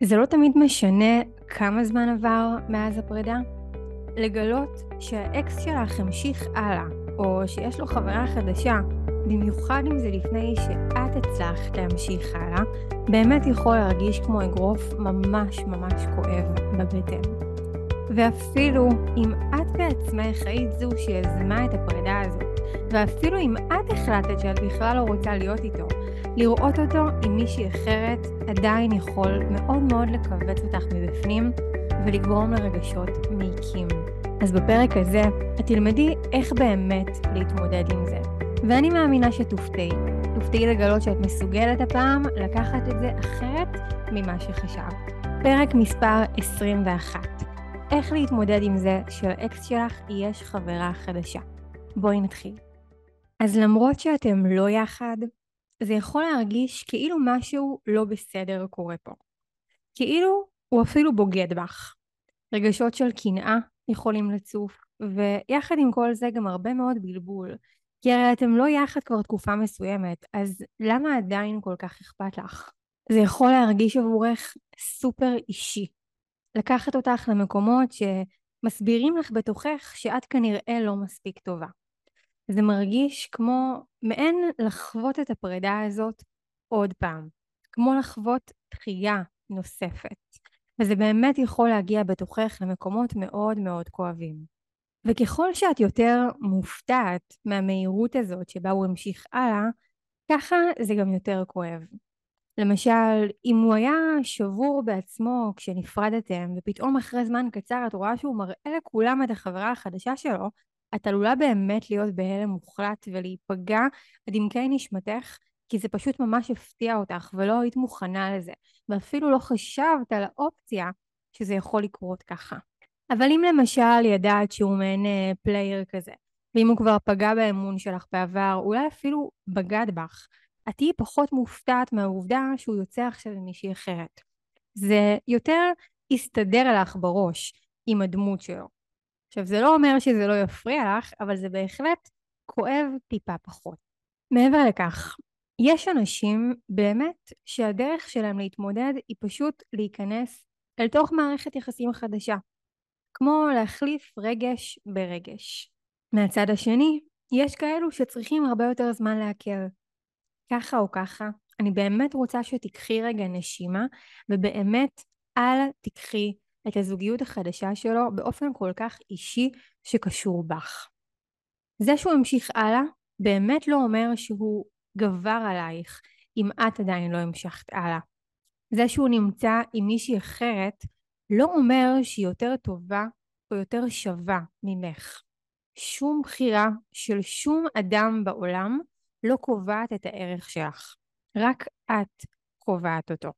זה לא תמיד משנה כמה זמן עבר מאז הפרידה. לגלות שהאקס שלך המשיך הלאה, או שיש לו חברה חדשה, במיוחד אם זה לפני שאת הצלחת להמשיך הלאה, באמת יכול להרגיש כמו אגרוף ממש ממש כואב בבטן. ואפילו אם את בעצמך היית זו שיזמה את הפרידה הזאת, ואפילו אם את החלטת שאת בכלל לא רוצה להיות איתו, לראות אותו עם מישהי אחרת עדיין יכול מאוד מאוד לכווץ אותך מבפנים ולגרום לרגשות מעיקים. אז בפרק הזה את תלמדי איך באמת להתמודד עם זה. ואני מאמינה שתופתעי. תופתעי לגלות שאת מסוגלת הפעם לקחת את זה אחרת ממה שחשבת. פרק מספר 21 איך להתמודד עם זה שלאקס שלך יש חברה חדשה. בואי נתחיל. אז למרות שאתם לא יחד, זה יכול להרגיש כאילו משהו לא בסדר קורה פה. כאילו הוא אפילו בוגד בך. רגשות של קנאה יכולים לצוף, ויחד עם כל זה גם הרבה מאוד בלבול. כי הרי אתם לא יחד כבר תקופה מסוימת, אז למה עדיין כל כך אכפת לך? זה יכול להרגיש עבורך סופר אישי. לקחת אותך למקומות שמסבירים לך בתוכך שאת כנראה לא מספיק טובה. זה מרגיש כמו מעין לחוות את הפרידה הזאת עוד פעם, כמו לחוות דחייה נוספת, וזה באמת יכול להגיע בתוכך למקומות מאוד מאוד כואבים. וככל שאת יותר מופתעת מהמהירות הזאת שבה הוא המשיך הלאה, ככה זה גם יותר כואב. למשל, אם הוא היה שבור בעצמו כשנפרדתם, ופתאום אחרי זמן קצר את רואה שהוא מראה לכולם את החברה החדשה שלו, את עלולה באמת להיות בהלם מוחלט ולהיפגע עד עמקי נשמתך, כי זה פשוט ממש הפתיע אותך ולא היית מוכנה לזה, ואפילו לא חשבת על האופציה שזה יכול לקרות ככה. אבל אם למשל ידעת שהוא מעין אה, player כזה, ואם הוא כבר פגע באמון שלך בעבר, אולי אפילו בגד בך, את תהיי פחות מופתעת מהעובדה שהוא יוצא עכשיו עם מישהי אחרת. זה יותר יסתדר לך בראש עם הדמות שלו. עכשיו זה לא אומר שזה לא יפריע לך, אבל זה בהחלט כואב טיפה פחות. מעבר לכך, יש אנשים באמת שהדרך שלהם להתמודד היא פשוט להיכנס אל תוך מערכת יחסים חדשה. כמו להחליף רגש ברגש. מהצד השני, יש כאלו שצריכים הרבה יותר זמן לעכל. ככה או ככה, אני באמת רוצה שתיקחי רגע נשימה, ובאמת אל תיקחי את הזוגיות החדשה שלו באופן כל כך אישי שקשור בך. זה שהוא המשיך הלאה באמת לא אומר שהוא גבר עלייך אם את עדיין לא המשכת הלאה. זה שהוא נמצא עם מישהי אחרת לא אומר שהיא יותר טובה או יותר שווה ממך. שום בחירה של שום אדם בעולם לא קובעת את הערך שלך, רק את קובעת אותו.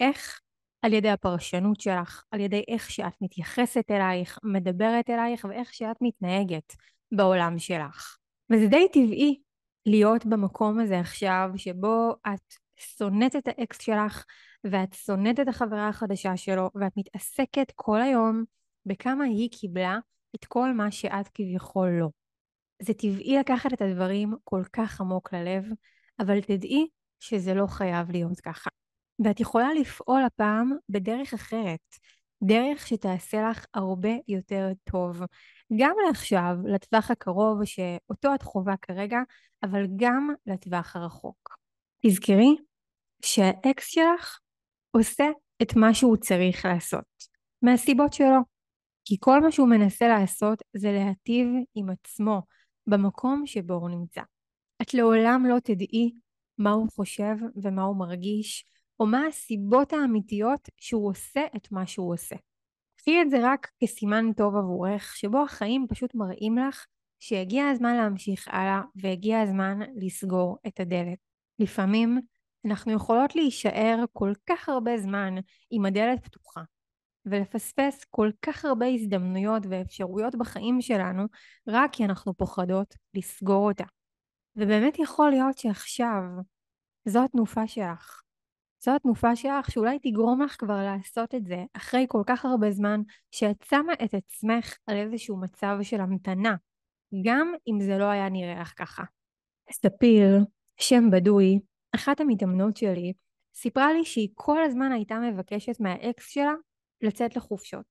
איך? על ידי הפרשנות שלך, על ידי איך שאת מתייחסת אלייך, מדברת אלייך ואיך שאת מתנהגת בעולם שלך. וזה די טבעי להיות במקום הזה עכשיו שבו את שונאת את האקס שלך ואת שונאת את החברה החדשה שלו ואת מתעסקת כל היום בכמה היא קיבלה את כל מה שאת כביכול לא. זה טבעי לקחת את הדברים כל כך עמוק ללב, אבל תדעי שזה לא חייב להיות ככה. ואת יכולה לפעול הפעם בדרך אחרת, דרך שתעשה לך הרבה יותר טוב, גם לעכשיו, לטווח הקרוב שאותו את חווה כרגע, אבל גם לטווח הרחוק. תזכרי שהאקס שלך עושה את מה שהוא צריך לעשות, מהסיבות שלו. כי כל מה שהוא מנסה לעשות זה להטיב עם עצמו במקום שבו הוא נמצא. את לעולם לא תדעי מה הוא חושב ומה הוא מרגיש, או מה הסיבות האמיתיות שהוא עושה את מה שהוא עושה. קחי את זה רק כסימן טוב עבורך, שבו החיים פשוט מראים לך שהגיע הזמן להמשיך הלאה והגיע הזמן לסגור את הדלת. לפעמים אנחנו יכולות להישאר כל כך הרבה זמן עם הדלת פתוחה, ולפספס כל כך הרבה הזדמנויות ואפשרויות בחיים שלנו, רק כי אנחנו פוחדות לסגור אותה. ובאמת יכול להיות שעכשיו זו התנופה שלך. זו התנופה שלך שאולי תגרום לך כבר לעשות את זה אחרי כל כך הרבה זמן שאת שמה את עצמך על איזשהו מצב של המתנה, גם אם זה לא היה נראה לך ככה. ספיר, שם בדוי, אחת המתאמנות שלי, סיפרה לי שהיא כל הזמן הייתה מבקשת מהאקס שלה לצאת לחופשות.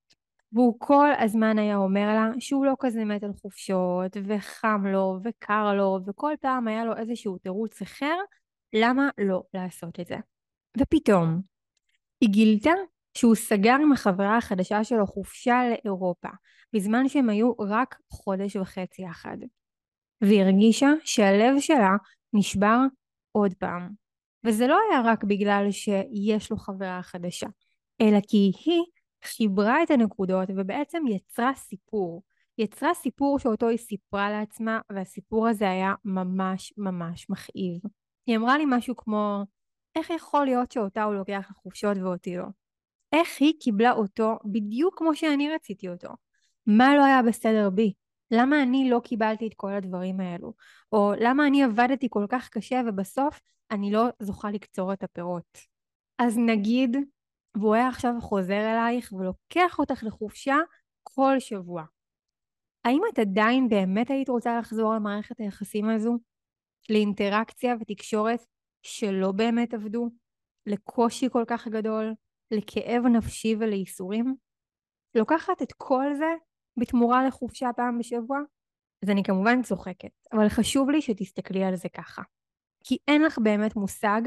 והוא כל הזמן היה אומר לה שהוא לא כזה מת על חופשות, וחם לו, וקר לו, וכל פעם היה לו איזשהו תירוץ אחר למה לא לעשות את זה. ופתאום, היא גילתה שהוא סגר עם החברה החדשה שלו חופשה לאירופה, בזמן שהם היו רק חודש וחצי יחד. והיא הרגישה שהלב שלה נשבר עוד פעם. וזה לא היה רק בגלל שיש לו חברה חדשה, אלא כי היא חיברה את הנקודות ובעצם יצרה סיפור. יצרה סיפור שאותו היא סיפרה לעצמה, והסיפור הזה היה ממש ממש מכאיב. היא אמרה לי משהו כמו, איך יכול להיות שאותה הוא לוקח לחופשות ואותי לא? איך היא קיבלה אותו בדיוק כמו שאני רציתי אותו? מה לא היה בסדר בי? למה אני לא קיבלתי את כל הדברים האלו? או למה אני עבדתי כל כך קשה ובסוף אני לא זוכה לקצור את הפירות? אז נגיד, והוא היה עכשיו חוזר אלייך ולוקח אותך לחופשה כל שבוע. האם את עדיין באמת היית רוצה לחזור למערכת היחסים הזו? לאינטראקציה ותקשורת שלא באמת עבדו? לקושי כל כך גדול? לכאב נפשי ולייסורים? לוקחת את כל זה בתמורה לחופשה פעם בשבוע? אז אני כמובן צוחקת, אבל חשוב לי שתסתכלי על זה ככה. כי אין לך באמת מושג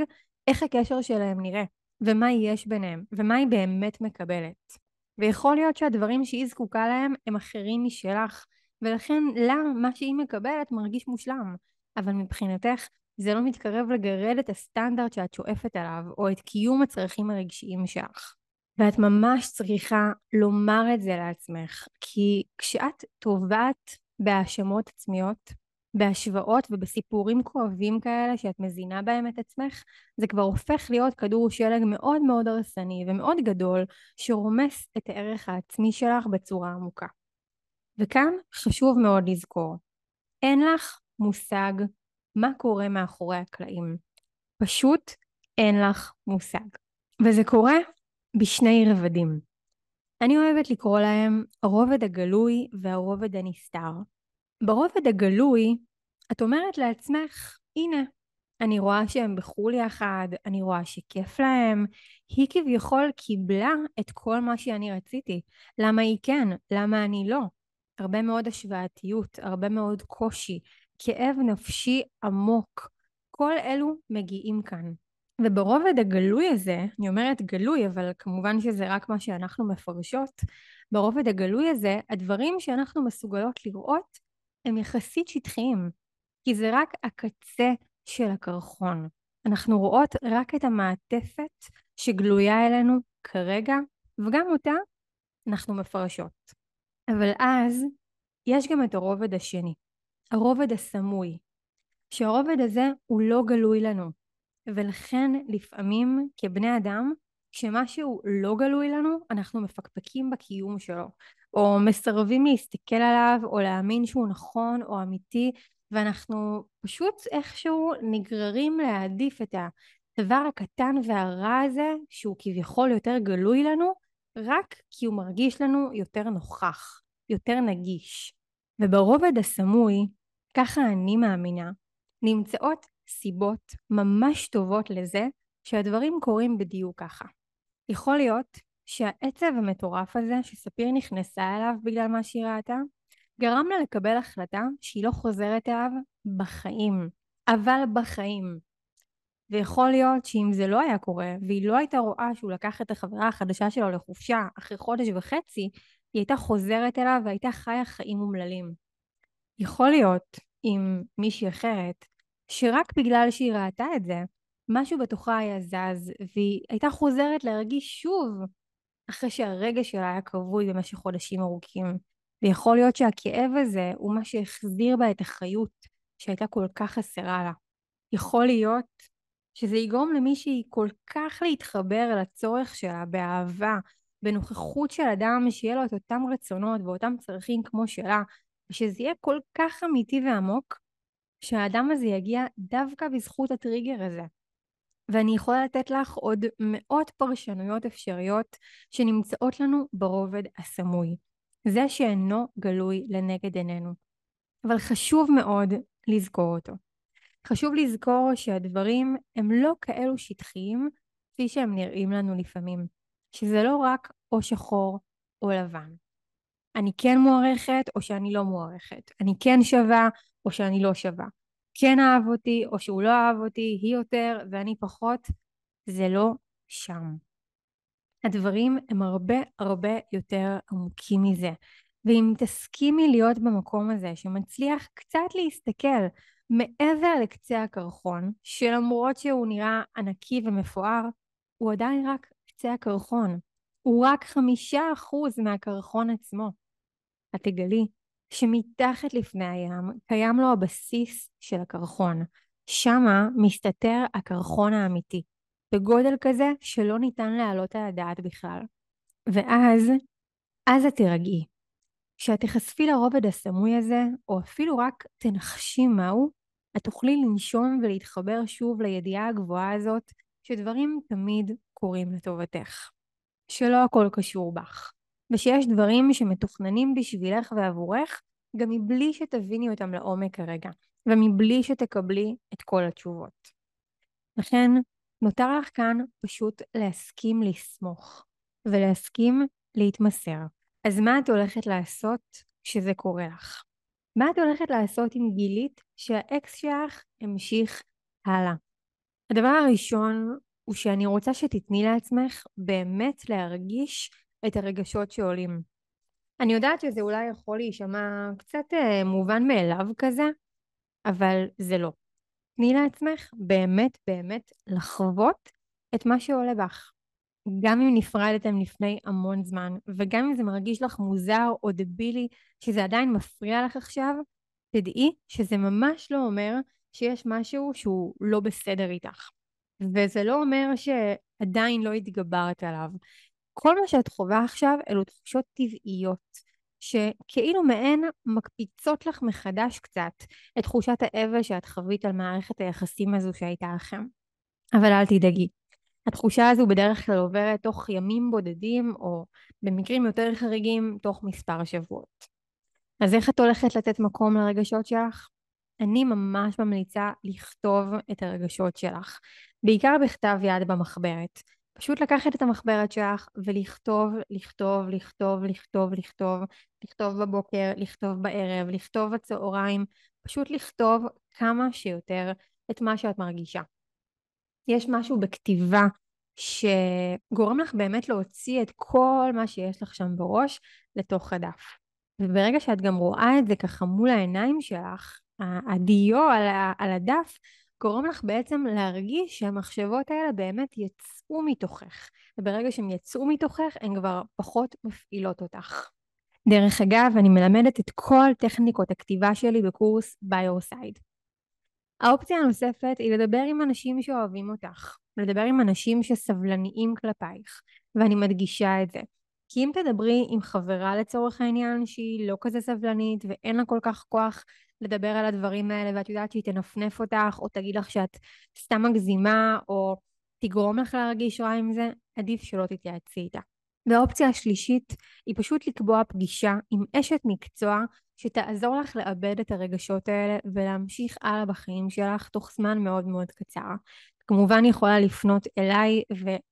איך הקשר שלהם נראה, ומה יש ביניהם, ומה היא באמת מקבלת. ויכול להיות שהדברים שהיא זקוקה להם הם אחרים משלך, ולכן לה מה שהיא מקבלת מרגיש מושלם. אבל מבחינתך זה לא מתקרב לגרד את הסטנדרט שאת שואפת עליו, או את קיום הצרכים הרגשיים שלך. ואת ממש צריכה לומר את זה לעצמך, כי כשאת טובעת בהאשמות עצמיות, בהשוואות ובסיפורים כואבים כאלה שאת מזינה בהם את עצמך, זה כבר הופך להיות כדור שלג מאוד מאוד הרסני ומאוד גדול, שרומס את הערך העצמי שלך בצורה עמוקה. וכאן חשוב מאוד לזכור, אין לך מושג מה קורה מאחורי הקלעים. פשוט אין לך מושג. וזה קורה בשני רבדים. אני אוהבת לקרוא להם הרובד הגלוי והרובד הנסתר. ברובד הגלוי, את אומרת לעצמך, הנה, אני רואה שהם בחו"ל יחד, אני רואה שכיף להם. היא כביכול קיבלה את כל מה שאני רציתי. למה היא כן? למה אני לא? הרבה מאוד השוואתיות, הרבה מאוד קושי, כאב נפשי עמוק. כל אלו מגיעים כאן. וברובד הגלוי הזה, אני אומרת גלוי, אבל כמובן שזה רק מה שאנחנו מפרשות, ברובד הגלוי הזה, הדברים שאנחנו מסוגלות לראות הם יחסית שטחיים, כי זה רק הקצה של הקרחון. אנחנו רואות רק את המעטפת שגלויה אלינו כרגע, וגם אותה אנחנו מפרשות. אבל אז יש גם את הרובד השני, הרובד הסמוי, שהרובד הזה הוא לא גלוי לנו, ולכן לפעמים כבני אדם, כשמשהו לא גלוי לנו, אנחנו מפקפקים בקיום שלו, או מסרבים להסתכל עליו, או להאמין שהוא נכון או אמיתי, ואנחנו פשוט איכשהו נגררים להעדיף את הדבר הקטן והרע הזה, שהוא כביכול יותר גלוי לנו, רק כי הוא מרגיש לנו יותר נוכח, יותר נגיש. וברובד הסמוי, ככה אני מאמינה, נמצאות סיבות ממש טובות לזה שהדברים קורים בדיוק ככה. יכול להיות שהעצב המטורף הזה שספיר נכנסה אליו בגלל מה שהיא ראתה, גרם לה לקבל החלטה שהיא לא חוזרת אליו בחיים, אבל בחיים. ויכול להיות שאם זה לא היה קורה, והיא לא הייתה רואה שהוא לקח את החברה החדשה שלו לחופשה אחרי חודש וחצי, היא הייתה חוזרת אליו והייתה חיה חיים אומללים. יכול להיות עם מישהי אחרת, שרק בגלל שהיא ראתה את זה, משהו בתוכה היה זז, והיא הייתה חוזרת להרגיש שוב, אחרי שהרגע שלה היה כבוי במשך חודשים ארוכים. ויכול להיות שהכאב הזה הוא מה שהחזיר בה את החיות שהייתה כל כך חסרה לה. יכול להיות שזה יגרום למישהי כל כך להתחבר לצורך שלה באהבה, בנוכחות של אדם שיהיה לו את אותם רצונות ואותם צרכים כמו שלה, ושזה יהיה כל כך אמיתי ועמוק, שהאדם הזה יגיע דווקא בזכות הטריגר הזה. ואני יכולה לתת לך עוד מאות פרשנויות אפשריות שנמצאות לנו ברובד הסמוי. זה שאינו גלוי לנגד עינינו. אבל חשוב מאוד לזכור אותו. חשוב לזכור שהדברים הם לא כאלו שטחיים כפי שהם נראים לנו לפעמים, שזה לא רק או שחור או לבן. אני כן מוערכת או שאני לא מוערכת, אני כן שווה או שאני לא שווה, כן אהב אותי או שהוא לא אהב אותי, היא יותר ואני פחות, זה לא שם. הדברים הם הרבה הרבה יותר עמוקים מזה. ואם תסכימי להיות במקום הזה שמצליח קצת להסתכל מעבר לקצה הקרחון, שלמרות שהוא נראה ענקי ומפואר, הוא עדיין רק קצה הקרחון. הוא רק חמישה אחוז מהקרחון עצמו. את תגלי שמתחת לפני הים קיים לו הבסיס של הקרחון. שמה מסתתר הקרחון האמיתי, בגודל כזה שלא ניתן להעלות על הדעת בכלל. ואז, אז את תירגעי. כשאת תיחשפי לרובד הסמוי הזה, או אפילו רק תנחשי מהו, את תוכלי לנשום ולהתחבר שוב לידיעה הגבוהה הזאת, שדברים תמיד קורים לטובתך. שלא הכל קשור בך, ושיש דברים שמתוכננים בשבילך ועבורך, גם מבלי שתביני אותם לעומק כרגע, ומבלי שתקבלי את כל התשובות. לכן, נותר לך כאן פשוט להסכים לסמוך, ולהסכים להתמסר. אז מה את הולכת לעשות כשזה קורה לך? מה את הולכת לעשות אם גילית שהאקס שלך המשיך הלאה? הדבר הראשון הוא שאני רוצה שתתני לעצמך באמת להרגיש את הרגשות שעולים. אני יודעת שזה אולי יכול להישמע קצת אה, מובן מאליו כזה, אבל זה לא. תני לעצמך באמת באמת לחוות את מה שעולה בך. גם אם נפרדתם לפני המון זמן, וגם אם זה מרגיש לך מוזר או דבילי, שזה עדיין מפריע לך עכשיו, תדעי שזה ממש לא אומר שיש משהו שהוא לא בסדר איתך. וזה לא אומר שעדיין לא התגברת עליו. כל מה שאת חווה עכשיו אלו תחושות טבעיות, שכאילו מעין מקפיצות לך מחדש קצת את תחושת האבל שאת חווית על מערכת היחסים הזו שהייתה לכם. אבל אל תדאגי, התחושה הזו בדרך כלל עוברת תוך ימים בודדים, או במקרים יותר חריגים, תוך מספר שבועות. אז איך את הולכת לתת מקום לרגשות שלך? אני ממש ממליצה לכתוב את הרגשות שלך, בעיקר בכתב יד במחברת. פשוט לקחת את המחברת שלך ולכתוב, לכתוב, לכתוב, לכתוב, לכתוב, לכתוב בבוקר, לכתוב בערב, לכתוב בצהריים, פשוט לכתוב כמה שיותר את מה שאת מרגישה. יש משהו בכתיבה שגורם לך באמת להוציא את כל מה שיש לך שם בראש לתוך הדף. וברגע שאת גם רואה את זה ככה מול העיניים שלך, הדיו על, הדף גורם לך בעצם להרגיש שהמחשבות האלה באמת יצאו מתוכך. וברגע שהן יצאו מתוכך, הן כבר פחות מפעילות אותך. דרך אגב, אני מלמדת את כל טכניקות הכתיבה שלי בקורס side. האופציה הנוספת היא לדבר עם אנשים שאוהבים אותך, לדבר עם אנשים שסבלניים כלפייך, ואני מדגישה את זה. כי אם תדברי עם חברה לצורך העניין שהיא לא כזה סבלנית ואין לה כל כך כוח לדבר על הדברים האלה ואת יודעת שהיא תנפנף אותך או תגיד לך שאת סתם מגזימה או תגרום לך להרגיש רע עם זה, עדיף שלא תתייעצי איתה. והאופציה השלישית היא פשוט לקבוע פגישה עם אשת מקצוע שתעזור לך לאבד את הרגשות האלה ולהמשיך הלאה בחיים שלך תוך זמן מאוד מאוד קצר. כמובן יכולה לפנות אליי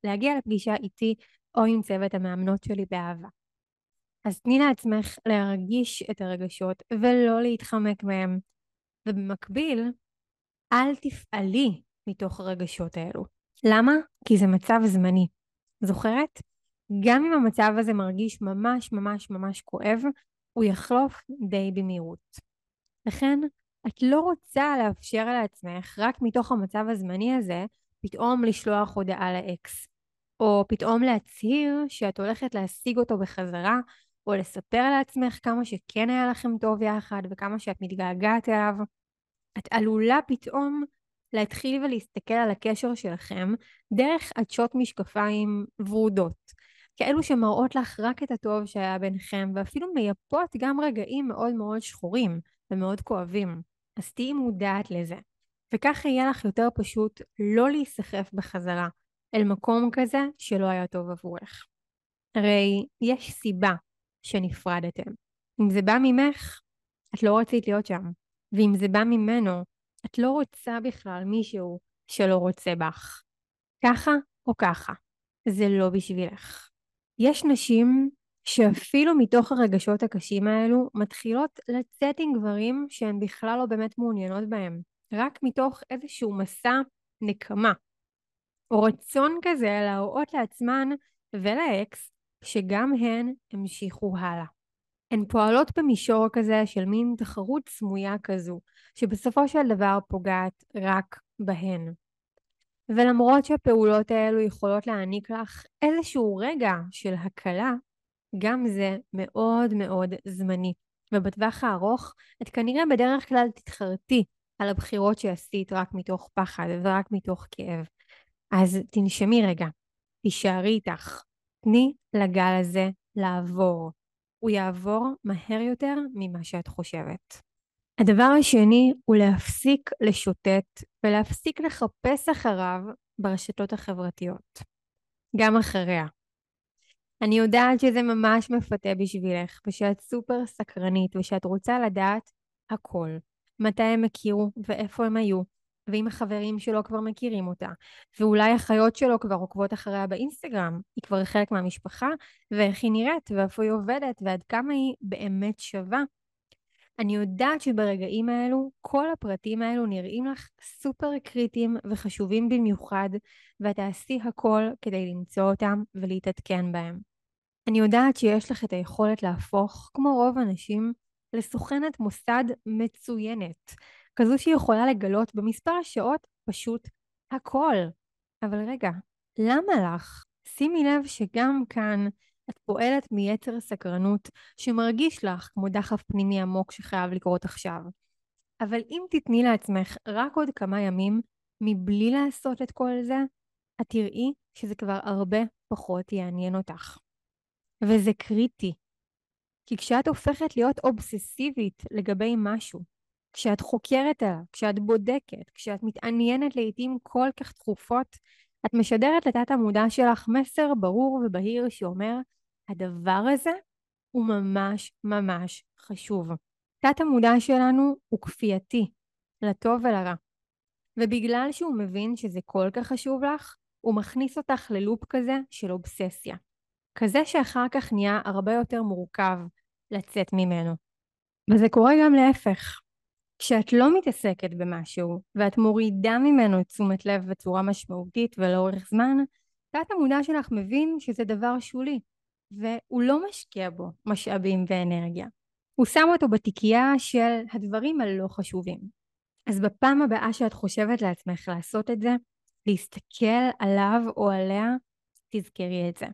ולהגיע לפגישה איתי או עם צוות המאמנות שלי באהבה. אז תני לעצמך להרגיש את הרגשות ולא להתחמק מהם. ובמקביל, אל תפעלי מתוך הרגשות האלו. למה? כי זה מצב זמני. זוכרת? גם אם המצב הזה מרגיש ממש ממש ממש כואב, הוא יחלוף די במהירות. לכן, את לא רוצה לאפשר לעצמך, רק מתוך המצב הזמני הזה, פתאום לשלוח הודעה לאקס. או פתאום להצהיר שאת הולכת להשיג אותו בחזרה, או לספר לעצמך כמה שכן היה לכם טוב יחד וכמה שאת מתגעגעת אליו. את עלולה פתאום להתחיל ולהסתכל על הקשר שלכם דרך עדשות משקפיים ורודות. כאלו שמראות לך רק את הטוב שהיה ביניכם, ואפילו מייפות גם רגעים מאוד מאוד שחורים ומאוד כואבים. אז תהיי מודעת לזה. וכך יהיה לך יותר פשוט לא להיסחף בחזרה אל מקום כזה שלא היה טוב עבורך. הרי יש סיבה שנפרדתם. אם זה בא ממך, את לא רצית להיות שם. ואם זה בא ממנו, את לא רוצה בכלל מישהו שלא רוצה בך. ככה או ככה. זה לא בשבילך. יש נשים שאפילו מתוך הרגשות הקשים האלו מתחילות לצאת עם גברים שהן בכלל לא באמת מעוניינות בהם, רק מתוך איזשהו מסע נקמה, או רצון כזה להראות לעצמן ולאקס שגם הן המשיכו הלאה. הן פועלות במישור כזה של מין תחרות סמויה כזו, שבסופו של דבר פוגעת רק בהן. ולמרות שהפעולות האלו יכולות להעניק לך איזשהו רגע של הקלה, גם זה מאוד מאוד זמני. ובטווח הארוך, את כנראה בדרך כלל תתחרטי על הבחירות שעשית רק מתוך פחד ורק מתוך כאב. אז תנשמי רגע, תישארי איתך, תני לגל הזה לעבור. הוא יעבור מהר יותר ממה שאת חושבת. הדבר השני הוא להפסיק לשוטט ולהפסיק לחפש אחריו ברשתות החברתיות. גם אחריה. אני יודעת שזה ממש מפתה בשבילך, ושאת סופר סקרנית, ושאת רוצה לדעת הכל. מתי הם הכירו, ואיפה הם היו, ואם החברים שלו כבר מכירים אותה, ואולי החיות שלו כבר עוקבות אחריה באינסטגרם, היא כבר חלק מהמשפחה, ואיך היא נראית, ואיפה היא עובדת, ועד כמה היא באמת שווה. אני יודעת שברגעים האלו, כל הפרטים האלו נראים לך סופר קריטיים וחשובים במיוחד, ואת תעשי הכל כדי למצוא אותם ולהתעדכן בהם. אני יודעת שיש לך את היכולת להפוך, כמו רוב הנשים, לסוכנת מוסד מצוינת, כזו שיכולה לגלות במספר השעות פשוט הכל. אבל רגע, למה לך? שימי לב שגם כאן את פועלת מיתר סקרנות שמרגיש לך כמו דחף פנימי עמוק שחייב לקרות עכשיו. אבל אם תתני לעצמך רק עוד כמה ימים מבלי לעשות את כל זה, את תראי שזה כבר הרבה פחות יעניין אותך. וזה קריטי. כי כשאת הופכת להיות אובססיבית לגבי משהו, כשאת חוקרת עליו, כשאת בודקת, כשאת מתעניינת לעיתים כל כך תכופות, את משדרת לתת המודע שלך מסר ברור ובהיר שאומר, הדבר הזה הוא ממש ממש חשוב. תת המודע שלנו הוא כפייתי, לטוב ולרע. ובגלל שהוא מבין שזה כל כך חשוב לך, הוא מכניס אותך ללופ כזה של אובססיה. כזה שאחר כך נהיה הרבה יותר מורכב לצאת ממנו. וזה קורה גם להפך. כשאת לא מתעסקת במשהו ואת מורידה ממנו את תשומת לב בצורה משמעותית ולאורך זמן, תת המודע שלך מבין שזה דבר שולי, והוא לא משקיע בו משאבים ואנרגיה. הוא שם אותו בתיקייה של הדברים הלא חשובים. אז בפעם הבאה שאת חושבת לעצמך לעשות את זה, להסתכל עליו או עליה, תזכרי את זה.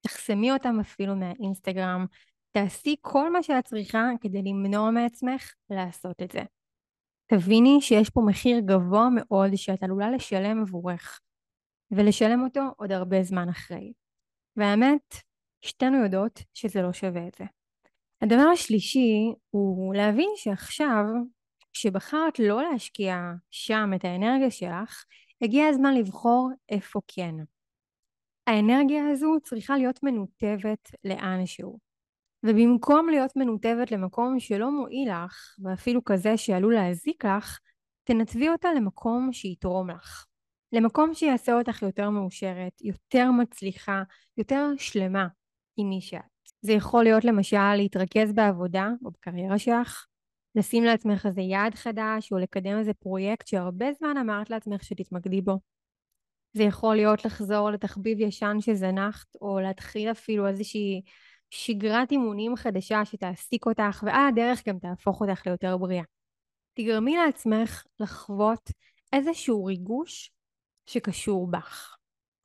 תחסמי אותם אפילו מהאינסטגרם, תעשי כל מה שאת צריכה כדי למנוע מעצמך לעשות את זה. תביני שיש פה מחיר גבוה מאוד שאת עלולה לשלם עבורך, ולשלם אותו עוד הרבה זמן אחרי. והאמת, שתינו יודעות שזה לא שווה את זה. הדבר השלישי הוא להבין שעכשיו, כשבחרת לא להשקיע שם את האנרגיה שלך, הגיע הזמן לבחור איפה כן. האנרגיה הזו צריכה להיות מנותבת לאנשהו. ובמקום להיות מנותבת למקום שלא מועיל לך, ואפילו כזה שעלול להזיק לך, תנתבי אותה למקום שיתרום לך. למקום שיעשה אותך יותר מאושרת, יותר מצליחה, יותר שלמה עם מי שאת. זה יכול להיות למשל להתרכז בעבודה או בקריירה שלך, לשים לעצמך איזה יעד חדש או לקדם איזה פרויקט שהרבה זמן אמרת לעצמך שתתמקדי בו. זה יכול להיות לחזור לתחביב ישן שזנחת או להתחיל אפילו איזושהי שגרת אימונים חדשה שתעסיק אותך ועל הדרך גם תהפוך אותך ליותר בריאה. תגרמי לעצמך לחוות איזשהו ריגוש שקשור בך.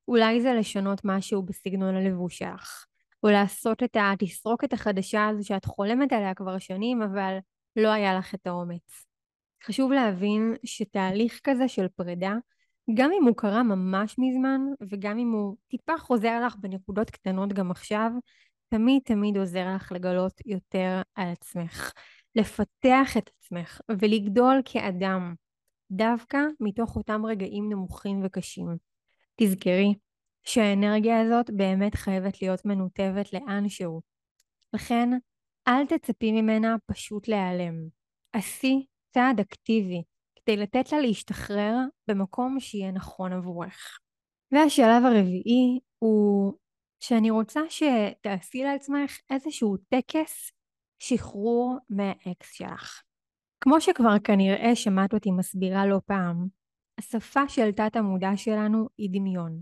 אולי זה לשנות משהו בסגנון הלבוש שלך, או לעשות את התסרוקת החדשה הזו שאת חולמת עליה כבר שנים, אבל לא היה לך את האומץ. חשוב להבין שתהליך כזה של פרידה, גם אם הוא קרה ממש מזמן, וגם אם הוא טיפה חוזר לך בנקודות קטנות גם עכשיו, תמיד תמיד עוזר לך לגלות יותר על עצמך, לפתח את עצמך ולגדול כאדם, דווקא מתוך אותם רגעים נמוכים וקשים. תזכרי שהאנרגיה הזאת באמת חייבת להיות מנותבת לאנשהו. לכן, אל תצפי ממנה פשוט להיעלם. עשי צעד אקטיבי כדי לתת לה להשתחרר במקום שיהיה נכון עבורך. והשלב הרביעי הוא שאני רוצה שתעשי לעצמך איזשהו טקס שחרור מהאקס שלך. כמו שכבר כנראה שמעת אותי מסבירה לא פעם, השפה של תת המודע שלנו היא דמיון.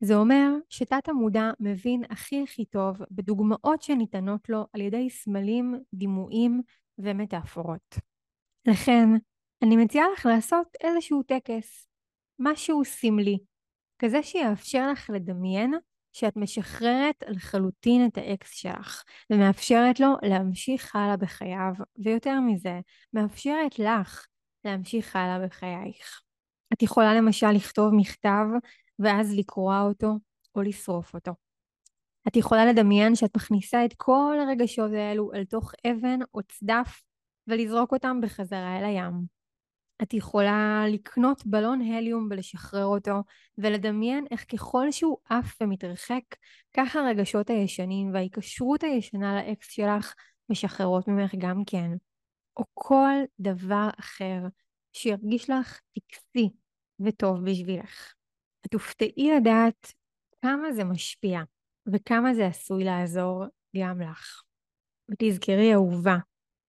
זה אומר שתת המודע מבין הכי הכי טוב בדוגמאות שניתנות לו על ידי סמלים, דימויים ומטאפורות. לכן, אני מציעה לך לעשות איזשהו טקס, משהו סמלי, כזה שיאפשר לך לדמיין שאת משחררת לחלוטין את האקס שלך, ומאפשרת לו להמשיך הלאה בחייו, ויותר מזה, מאפשרת לך להמשיך הלאה בחייך. את יכולה למשל לכתוב מכתב ואז לקרוע אותו או לשרוף אותו. את יכולה לדמיין שאת מכניסה את כל הרגשות האלו אל תוך אבן או צדף ולזרוק אותם בחזרה אל הים. את יכולה לקנות בלון הליום ולשחרר אותו, ולדמיין איך ככל שהוא עף ומתרחק, כך הרגשות הישנים וההיקשרות הישנה לאקס שלך משחררות ממך גם כן. או כל דבר אחר שירגיש לך טקסי וטוב בשבילך. את תופתעי לדעת כמה זה משפיע וכמה זה עשוי לעזור גם לך. ותזכרי אהובה,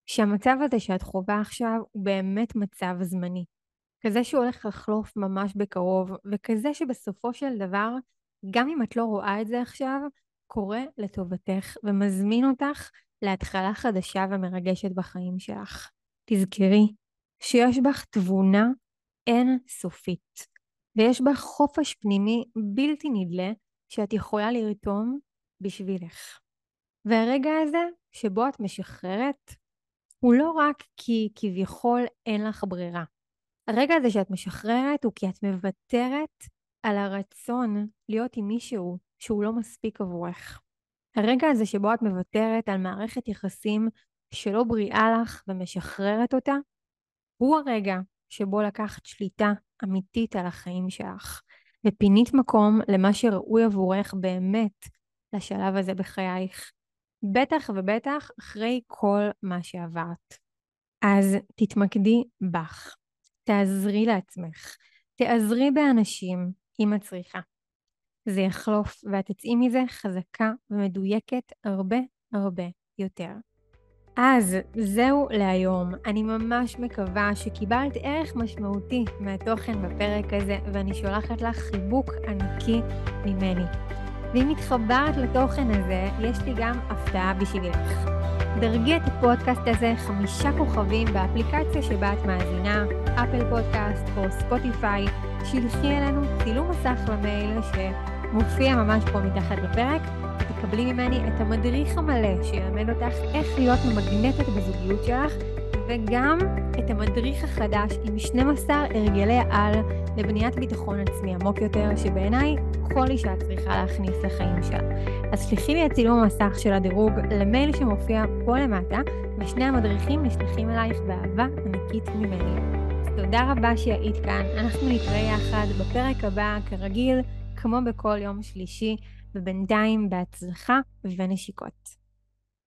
שהמצב הזה שאת חווה עכשיו הוא באמת מצב זמני. כזה שהולך לחלוף ממש בקרוב, וכזה שבסופו של דבר, גם אם את לא רואה את זה עכשיו, קורה לטובתך ומזמין אותך להתחלה חדשה ומרגשת בחיים שלך. תזכרי שיש בך תבונה אין סופית, ויש בך חופש פנימי בלתי נדלה שאת יכולה לרתום בשבילך. והרגע הזה שבו את משחררת הוא לא רק כי כביכול אין לך ברירה. הרגע הזה שאת משחררת הוא כי את מוותרת על הרצון להיות עם מישהו שהוא לא מספיק עבורך. הרגע הזה שבו את מוותרת על מערכת יחסים שלא בריאה לך ומשחררת אותה, הוא הרגע שבו לקחת שליטה אמיתית על החיים שלך, ופינית מקום למה שראוי עבורך באמת לשלב הזה בחייך, בטח ובטח אחרי כל מה שעברת. אז תתמקדי בך, תעזרי לעצמך, תעזרי באנשים אם את צריכה. זה יחלוף ואת תצאי מזה חזקה ומדויקת הרבה הרבה יותר. אז זהו להיום. אני ממש מקווה שקיבלת ערך משמעותי מהתוכן בפרק הזה, ואני שולחת לך חיבוק ענקי ממני. ואם התחברת לתוכן הזה, יש לי גם הפתעה בשבילך. דרגי את הפודקאסט הזה חמישה כוכבים באפליקציה שבה את מאזינה, אפל פודקאסט או ספוטיפיי, שלחי אלינו צילום מסך למייל שמופיע ממש פה מתחת לפרק, ותקבלי ממני את המדריך המלא שילמד אותך איך להיות ממגנטת בזוגיות שלך, וגם את המדריך החדש עם 12 הרגלי על לבניית ביטחון עצמי עמוק יותר, שבעיניי כל אישה צריכה להכניס לחיים שלה. אז שלחי לי את צילום המסך של הדירוג למייל שמופיע פה למטה, ושני המדריכים נשלחים אלייך באהבה ענקית ממני. אז תודה רבה שהיית כאן, אנחנו נתראה יחד בפרק הבא, כרגיל, כמו בכל יום שלישי, ובינתיים בהצלחה ונשיקות.